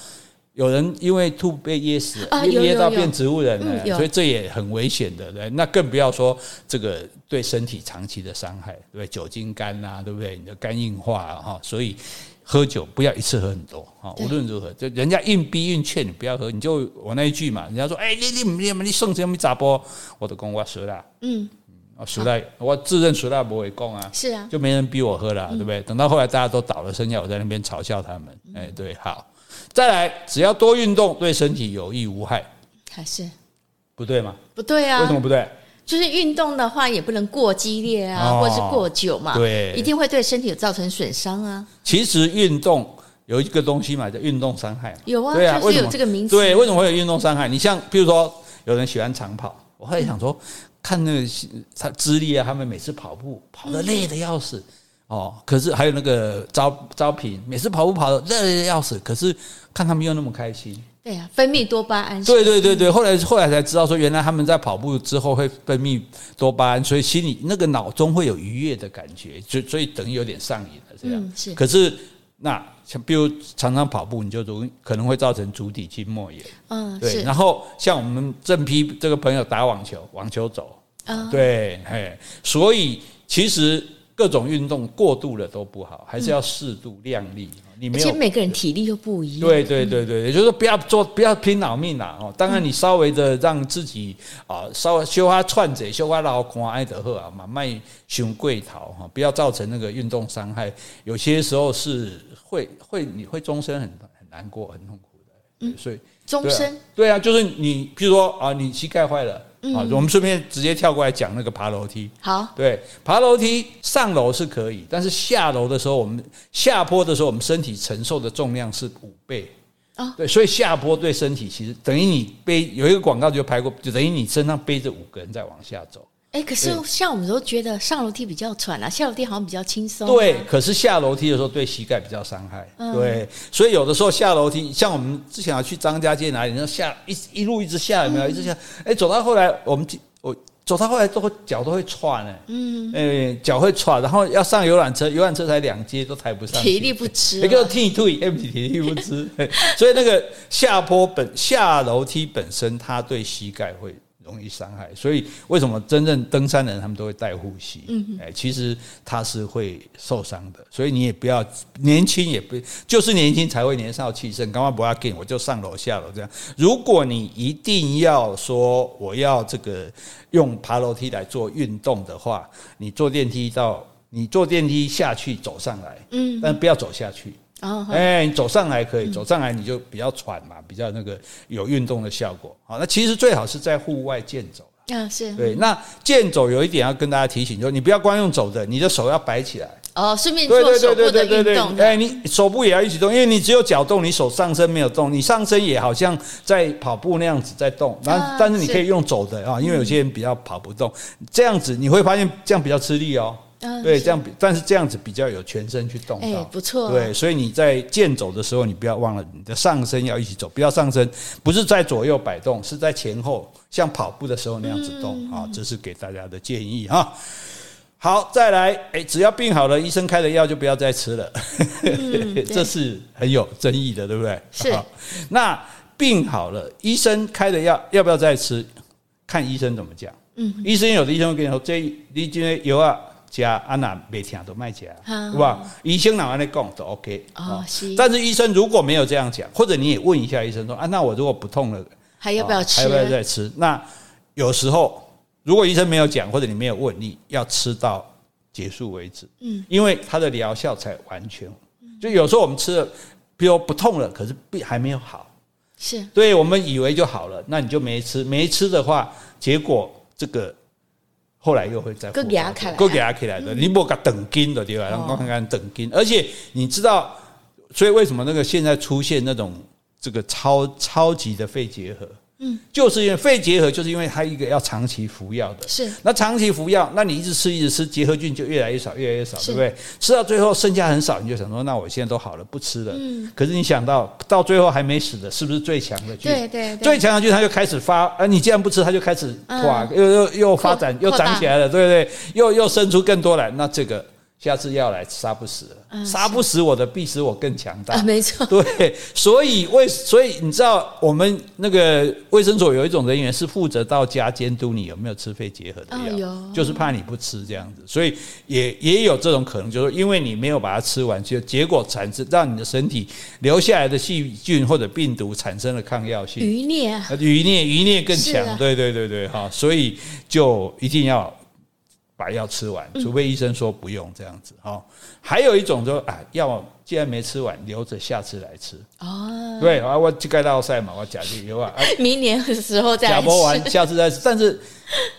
有人因为吐被噎死，噎到变植物人了，所以这也很危险的。对，那更不要说这个对身体长期的伤害，对不对？酒精肝啊，对不对？你的肝硬化哈，所以喝酒不要一次喝很多哈。无论如何，就人家硬逼硬劝你不要喝，你就我那一句嘛，人家说哎，你你你你送什么杂波？我都讲我熟了，嗯，我熟了，我自认熟了不会供啊，是啊，就没人逼我喝了，对不对？等到后来大家都倒了，剩下我在那边嘲笑他们，哎，对，好。再来，只要多运动，对身体有益无害，还是不对吗？不对啊！为什么不对？就是运动的话，也不能过激烈啊，或者是过久嘛，对，一定会对身体有造成损伤啊。其实运动有一个东西嘛，叫运动伤害。有啊，对啊，为什么有这个名词？对，为什么会有运动伤害？你像，比如说，有人喜欢长跑，我后来想说，看那个他资历啊，他们每次跑步跑得累得要死。哦，可是还有那个招招聘，每次跑步跑的热的要死，可是看他们又那么开心。对呀、啊，分泌多巴胺。对对对对，后来后来才知道说，原来他们在跑步之后会分泌多巴胺，所以心里那个脑中会有愉悦的感觉，所所以等于有点上瘾了这样。嗯、是。可是那像比如常常跑步，你就容易可能会造成足底筋膜炎。嗯，对。是然后像我们正批这个朋友打网球，网球肘。啊、嗯。对，嘿，所以其实。各种运动过度了都不好，还是要适度量力。你没有，而且每个人体力又不一样。对对对对，也就是说不要做，不要拼老命啦。哦，当然你稍微的让自己啊，稍微修花串子，修下劳空爱德赫啊，嘛卖熊贵桃哈，不要造成那个运动伤害。有些时候是会会你会终身很很难过，很痛苦的。嗯，所以终身对啊，就是你，譬如说啊，你膝盖坏了。好，我们顺便直接跳过来讲那个爬楼梯。好，对，爬楼梯上楼是可以，但是下楼的时候，我们下坡的时候，我们身体承受的重量是五倍。哦，对，所以下坡对身体其实等于你背有一个广告就拍过，就等于你身上背着五个人在往下走。哎，可是像我们都觉得上楼梯比较喘啊，下楼梯好像比较轻松。对，可是下楼梯的时候对膝盖比较伤害。对，所以有的时候下楼梯，像我们之前要去张家界哪里，那下一一路一直下有没有？一直下，哎，走到后来我们我走到后来都会脚都会喘呢。嗯，哎，脚会喘，然后要上游览车，游览车才两阶都抬不上，体力不支。一个踢腿，哎，体力不支。所以那个下坡本下楼梯本身，它对膝盖会。容易伤害。所以为什么真正登山的人他们都会带护膝？嗯，哎，其实他是会受伤的。所以你也不要年轻，也不就是年轻才会年少气盛，刚刚不要紧，我就上楼下楼这样。如果你一定要说我要这个用爬楼梯来做运动的话，你坐电梯到你坐电梯下去走上来，嗯，但不要走下去。哦，哎，你走上来可以，走上来你就比较喘嘛，比较那个有运动的效果。好，那其实最好是在户外健走。啊，是对。那健走有一点要跟大家提醒，就是你不要光用走的，你的手要摆起来。哦，顺便做手部的运动。哎，你手部也要一起动，因为你只有脚动，你手上身没有动，你上身也好像在跑步那样子在动。然后，但是你可以用走的啊，因为有些人比较跑不动，这样子你会发现这样比较吃力哦。对，这样比，但是这样子比较有全身去动到，哎，不错。对，所以你在健走的时候，你不要忘了你的上身要一起走，不要上身不是在左右摆动，是在前后，像跑步的时候那样子动啊。这是给大家的建议哈。好，再来，哎，只要病好了，医生开的药就不要再吃了，这是很有争议的，对不对？是。那病好了，医生开的药要不要再吃？看医生怎么讲。嗯，医生有的医生会跟你说，这你今天有啊。加安娜每天都卖加，是吧？医生哪安尼讲都 OK。哦，是。但是医生如果没有这样讲，或者你也问一下医生说啊，那我如果不痛了，还要不要吃？还要不要再吃？那有时候如果医生没有讲，或者你没有问，你要吃到结束为止。嗯，因为它的疗效才完全。就有时候我们吃了，比如不痛了，可是病还没有好。是。对，我们以为就好了，那你就没吃，没吃的话，结果这个。后来又会再割牙开来，割牙起来的，你莫给等金的对吧？让我看看等金，而且你知道，所以为什么那个现在出现那种这个超超级的肺结核？嗯，就是因为肺结核，就是因为它一个要长期服药的，是那长期服药，那你一直吃一直吃，结核菌就越来越少，越来越少，对不对？吃到最后剩下很少，你就想说，那我现在都好了，不吃了。嗯，可是你想到到最后还没死的，是不是最强的菌？对对，最强的菌它就开始发，啊你既然不吃，它就开始哇，又又又发展又长起来了，对不对？又又生出更多来，那这个。下次要来杀不死了，杀不死我的必使我更强大。没错，对，所以为所以你知道我们那个卫生所有一种人员是负责到家监督你有没有吃肺结核的药，就是怕你不吃这样子，所以也也有这种可能，就是因为你没有把它吃完，就结果产生让你的身体留下来的细菌或者病毒产生了抗药性，余孽，余孽，余孽更强，对对对对，哈，所以就一定要。把药吃完，除非医生说不用这样子哈。还有一种就啊，药既然没吃完，留着下次来吃。哦，对啊，我去盖到赛嘛，我假期有啊，明年的时候再吃。假不完，下次再吃，但是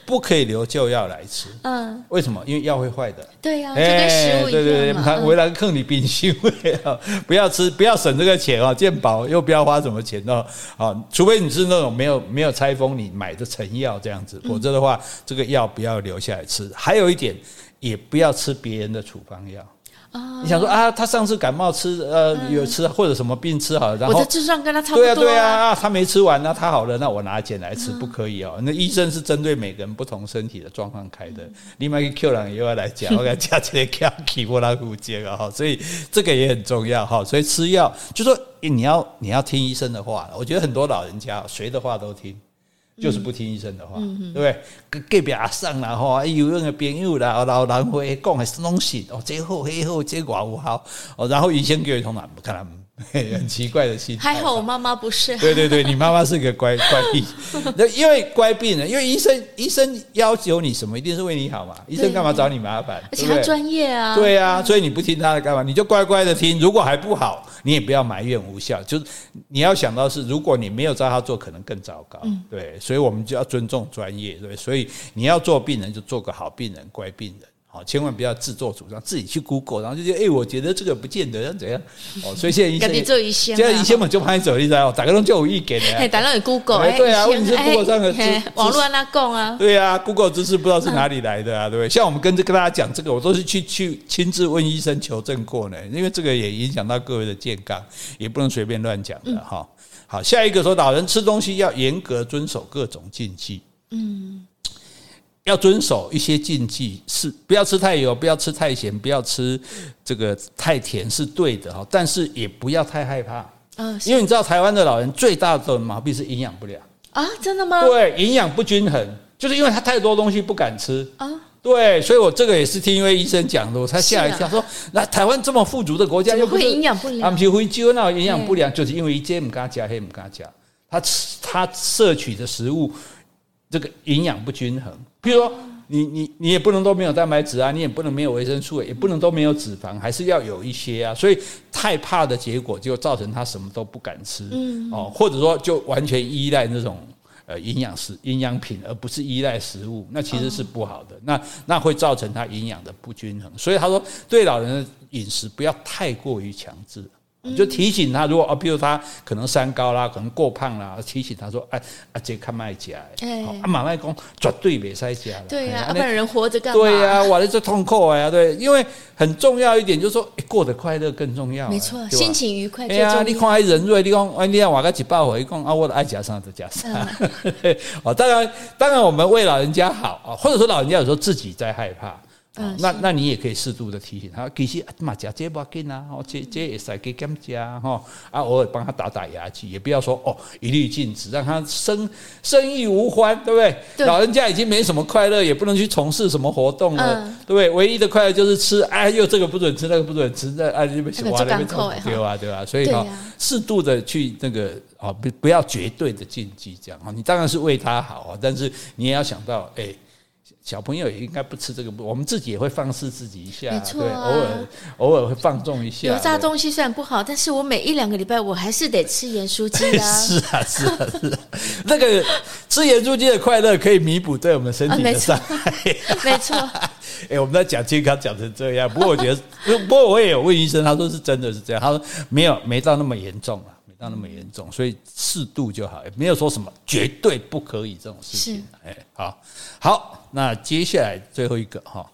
不可以留旧药来吃。嗯，为什么？因为药会坏的。对呀，就跟食物一样。对对对，他回来坑你冰心味啊！不要吃，不要省这个钱啊！健保又不要花什么钱哦。啊，除非你是那种没有没有拆封你买的成药这样子，否则的话，这个药不要留下来吃。还有一点，也不要吃别人的处方药。你想说啊，他上次感冒吃呃有吃或者什么病吃好了，然后我的智商跟他差不多。对啊对啊啊，他没吃完，那他好了，那我拿钱来吃不可以哦。那医生是针对每个人不同身体的状况开的。另外一个 Q 人又要来讲，我给他加起来 Q 波拉虎结啊哈，所以这个也很重要哈。所以吃药就说你要你要听医生的话，我觉得很多老人家谁的话都听。就是不听医生的话，对不对？隔壁阿婶啦，吼，有那个朋友啦，老人会讲的东西哦，这好，那好，这寡不好哦。然后医生给我通哪不看他们。很奇怪的心态。还好我妈妈不是。对对对，你妈妈是个乖乖病。那因为乖病人，因为医生医生要求你什么，一定是为你好嘛。医生干嘛找你麻烦？而且他专业啊。对啊，所以你不听他的干嘛？你就乖乖的听。如果还不好，你也不要埋怨无效。就是你要想到是，如果你没有照他做，可能更糟糕。对，所以我们就要尊重专业。对，所以你要做病人，就做个好病人，乖病人。好，千万不要自作主张，自己去 Google，然后就觉得，哎、欸，我觉得这个不见得怎样。哦，所以现在医生，现在医生们就怕你走一遭，打个洞就有意见的。哎，打个洞有 Google，哎，对啊，问题是 Google 上的 网络那讲啊。对啊，Google 知识不知道是哪里来的啊，对不对？像我们跟这跟大家讲这个，我都是去去亲自问医生求证过呢，因为这个也影响到各位的健康，也不能随便乱讲的哈。好，下一个说，老人吃东西要严格遵守各种禁忌。嗯。要遵守一些禁忌，是不要吃太油，不要吃太咸，不要吃这个太甜，是对的哈。但是也不要太害怕，嗯，因为你知道台湾的老人最大的毛病是营养不良啊，真的吗？对，营养不均衡，就是因为他太多东西不敢吃啊。对，所以我这个也是听一位医生讲的，我才吓一跳，说那台湾这么富足的国家，又不会营养不良？啊，不是非洲那营养不良，就是因为这不敢加，黑不敢加，他吃他摄取的食物这个营养不均衡。比如说，你你你也不能都没有蛋白质啊，你也不能没有维生素，也不能都没有脂肪，还是要有一些啊。所以太怕的结果，就造成他什么都不敢吃，嗯哦，或者说就完全依赖那种。呃，营养食营养品，而不是依赖食物，那其实是不好的。那那会造成他营养的不均衡。所以他说，对老人的饮食不要太过于强制。就提醒他，如果啊，比如他可能三高啦，可能过胖啦，提醒他说，哎，啊，这看卖家，哎，啊，马卖公绝对别塞家了。对呀，不然人活着干嘛？对呀，哇，这痛苦呀，对，因为很重要一点就是说，过得快乐更重要。没错，心情愉快最重要。哎呀，你看人瑞，你讲，哎，你要话个几百回，讲啊，我的爱加上就加上。哦，当然，当然，我们为老人家好啊，或者说老人家有时候自己在害怕。嗯、那那你也可以适度的提醒他，其实嘛，吃这不要紧啊，哦，这这也是给减加哈，啊，偶尔帮他打打牙祭，也不要说哦，一律禁止，让他生生意无欢，对不对？对，老人家已经没什么快乐，也不能去从事什么活动了，嗯、对不对？唯一的快乐就是吃，哎，又这个不准吃，那个不准吃，那啊，就被挖那边走，对吧？对吧？所以哈，适度的去那个啊，不不要绝对的禁忌，这样哈，你当然是为他好啊，但是你也要想到，哎。小朋友也应该不吃这个，我们自己也会放肆自己一下，啊、对，偶尔偶尔会放纵一下。油炸东西虽然不好，但是我每一两个礼拜我还是得吃盐酥鸡啊。是啊，是啊，是啊，那个吃盐酥鸡的快乐可以弥补对我们身体的伤害。没错。哎，我们在讲健康讲成这样，不过我觉得，不过我也有问医生，他说是真的是这样，他说没有没到那么严重了。那么严重，所以适度就好，也没有说什么绝对不可以这种事情。哎，好，好，那接下来最后一个哈，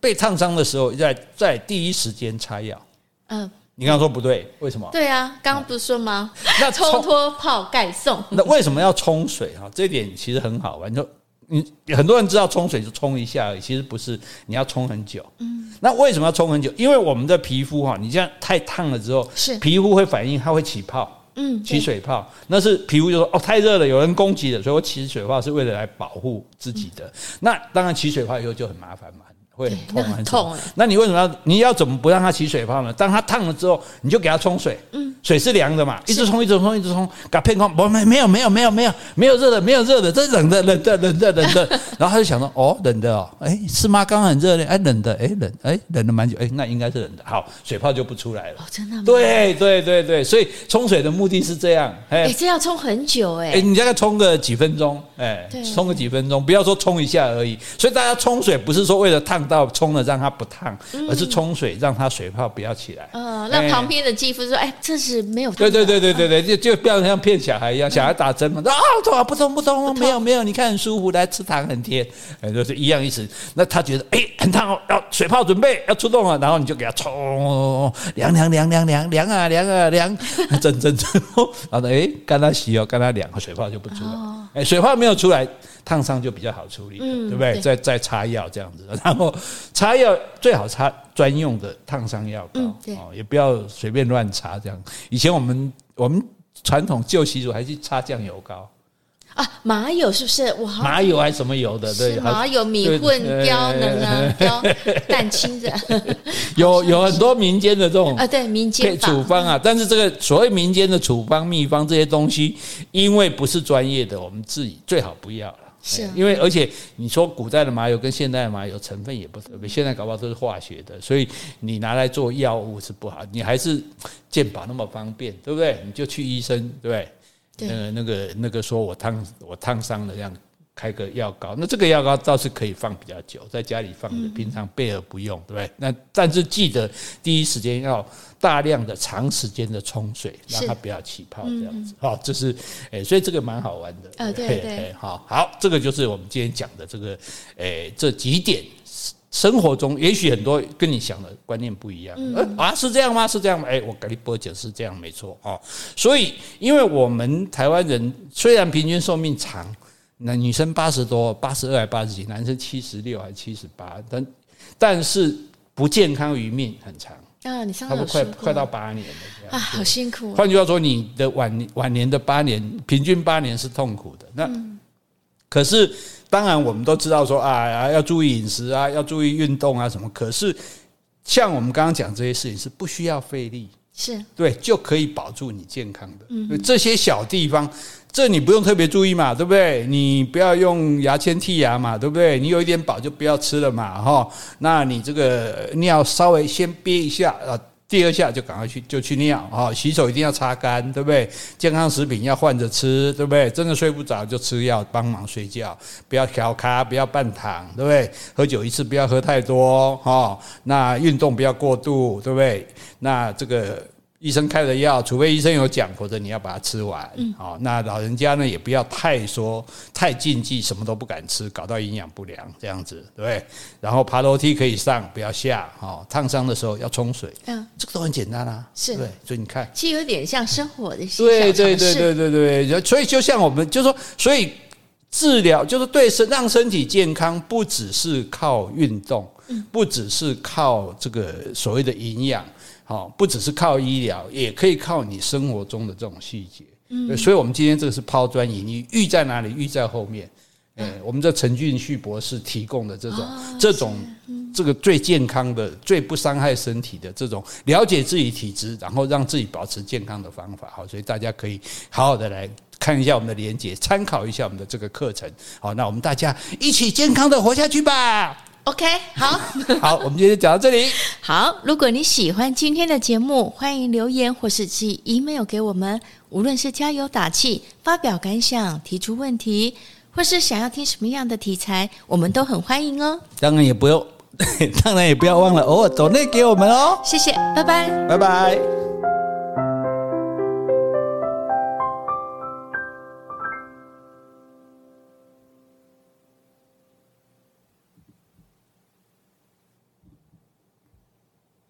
被烫伤的时候，在在第一时间擦药。嗯，你刚刚说不对，为什么？对啊，刚刚不是说吗？那冲脱泡盖送。那为什么要冲水哈？这一点其实很好玩，就你很多人知道冲水就冲一下而已，其实不是，你要冲很久。嗯，那为什么要冲很久？因为我们的皮肤哈，你这样太烫了之后，是皮肤会反应，它会起泡。嗯，起水泡，那是皮肤就说哦，太热了，有人攻击了，所以我起水泡是为了来保护自己的。嗯、那当然起水泡以后就很麻烦嘛。会很痛，很痛。那你为什么要？你要怎么不让它起水泡呢？当它烫了之后，你就给它冲水。嗯，水是凉的嘛，一直冲，一直冲，一直冲，给它骗光。不，没没有，没有，没有，没有，没有热的，没有热的，这冷的，冷的，冷的，冷的。然后他就想说，哦，冷的哦，哎，是吗？刚刚很热的，哎，冷的，哎，冷，哎，冷了蛮久，哎，那应该是冷的。好，水泡就不出来了。哦，真的吗？对对对对，所以冲水的目的是这样。哎，这要冲很久哎。哎，你大概冲个几分钟，哎，冲个几分钟，不要说冲一下而已。所以大家冲水不是说为了烫到冲了让。它不烫，而是冲水让它水泡不要起来。嗯，让旁边的肌肤说：“哎，这是没有。”对对对对对对，就就不要像骗小孩一样，小孩打针嘛，啊，痛啊，不痛不痛，没有没有，你看很舒服，来吃糖很甜，哎，就是一样意思。那他觉得哎很烫哦，要水泡准备要出动了，然后你就给他冲凉凉凉凉凉凉啊凉啊凉，整整整，然后呢哎，跟他洗哦，跟他凉，水泡就不出来。哎，水泡没有出来。烫伤就比较好处理，嗯、对不对？再再擦药这样子，然后擦药最好擦专用的烫伤药膏，哦、嗯，也不要随便乱擦这样。以前我们我们传统旧习俗还去擦酱油膏啊，麻油是不是？哇，麻油还是什么油的？对，麻油、米混、雕能啊、雕蛋清的，有有很多民间的这种啊，对民间处方啊。但是这个所谓民间的处方秘方这些东西，因为不是专业的，我们自己最好不要。是，因为而且你说古代的麻油跟现代的麻油成分也不特别，现在搞不好都是化学的，所以你拿来做药物是不好。你还是健保那么方便，对不对？你就去医生，对不对？对，那个那个那个说我烫我烫伤了这样。开个药膏，那这个药膏倒是可以放比较久，在家里放着，平常备而不用，对不对？那但是记得第一时间要大量的、长时间的冲水，让它不要起泡，这样子。好，这是诶，所以这个蛮好玩的。啊，对对，好好，这个就是我们今天讲的这个诶，这几点生活中，也许很多跟你想的观念不一样。嗯啊，是这样吗？是这样吗？诶，我跟你播讲是这样，没错啊。所以，因为我们台湾人虽然平均寿命长。那女生八十多，八十二还八十几，男生七十六还七十八，但但是不健康余命很长，啊，你上差快快到八年了啊，好辛苦。换句话说，你的晚晚年的八年，平均八年是痛苦的。那、嗯、可是，当然我们都知道说啊，要注意饮食啊，要注意运动啊什么。可是，像我们刚刚讲这些事情是不需要费力，是对就可以保住你健康的。嗯，这些小地方。这你不用特别注意嘛，对不对？你不要用牙签剔牙嘛，对不对？你有一点饱就不要吃了嘛，哈。那你这个尿稍微先憋一下啊，第二下就赶快去就去尿啊，洗手一定要擦干，对不对？健康食品要换着吃，对不对？真的睡不着就吃药帮忙睡觉，不要调咖，不要半糖，对不对？喝酒一次不要喝太多，哈。那运动不要过度，对不对？那这个。医生开的药，除非医生有讲，否则你要把它吃完。好，那老人家呢，也不要太说太禁忌，什么都不敢吃，搞到营养不良这样子，对不对？然后爬楼梯可以上，不要下。好，烫伤的时候要冲水。嗯，这个都很简单啊。是，对，所以你看，其实有点像生活的。对对对对对对，所以就像我们就说，所以治疗就是对身让身体健康，不只是靠运动，不只是靠这个所谓的营养。好，不只是靠医疗，也可以靠你生活中的这种细节。嗯，所以，我们今天这个是抛砖引玉，玉在哪里？玉在后面。哎，我们这陈俊旭博士提供的这种、这种、这个最健康的、最不伤害身体的这种了解自己体质，然后让自己保持健康的方法。好，所以大家可以好好的来看一下我们的连接，参考一下我们的这个课程。好，那我们大家一起健康的活下去吧。OK，好，好，我们今天就讲到这里。好，如果你喜欢今天的节目，欢迎留言或是寄 email 给我们。无论是加油打气、发表感想、提出问题，或是想要听什么样的题材，我们都很欢迎哦。当然也不用，当然也不要忘了偶尔走内给我们哦。谢谢，拜拜，拜拜。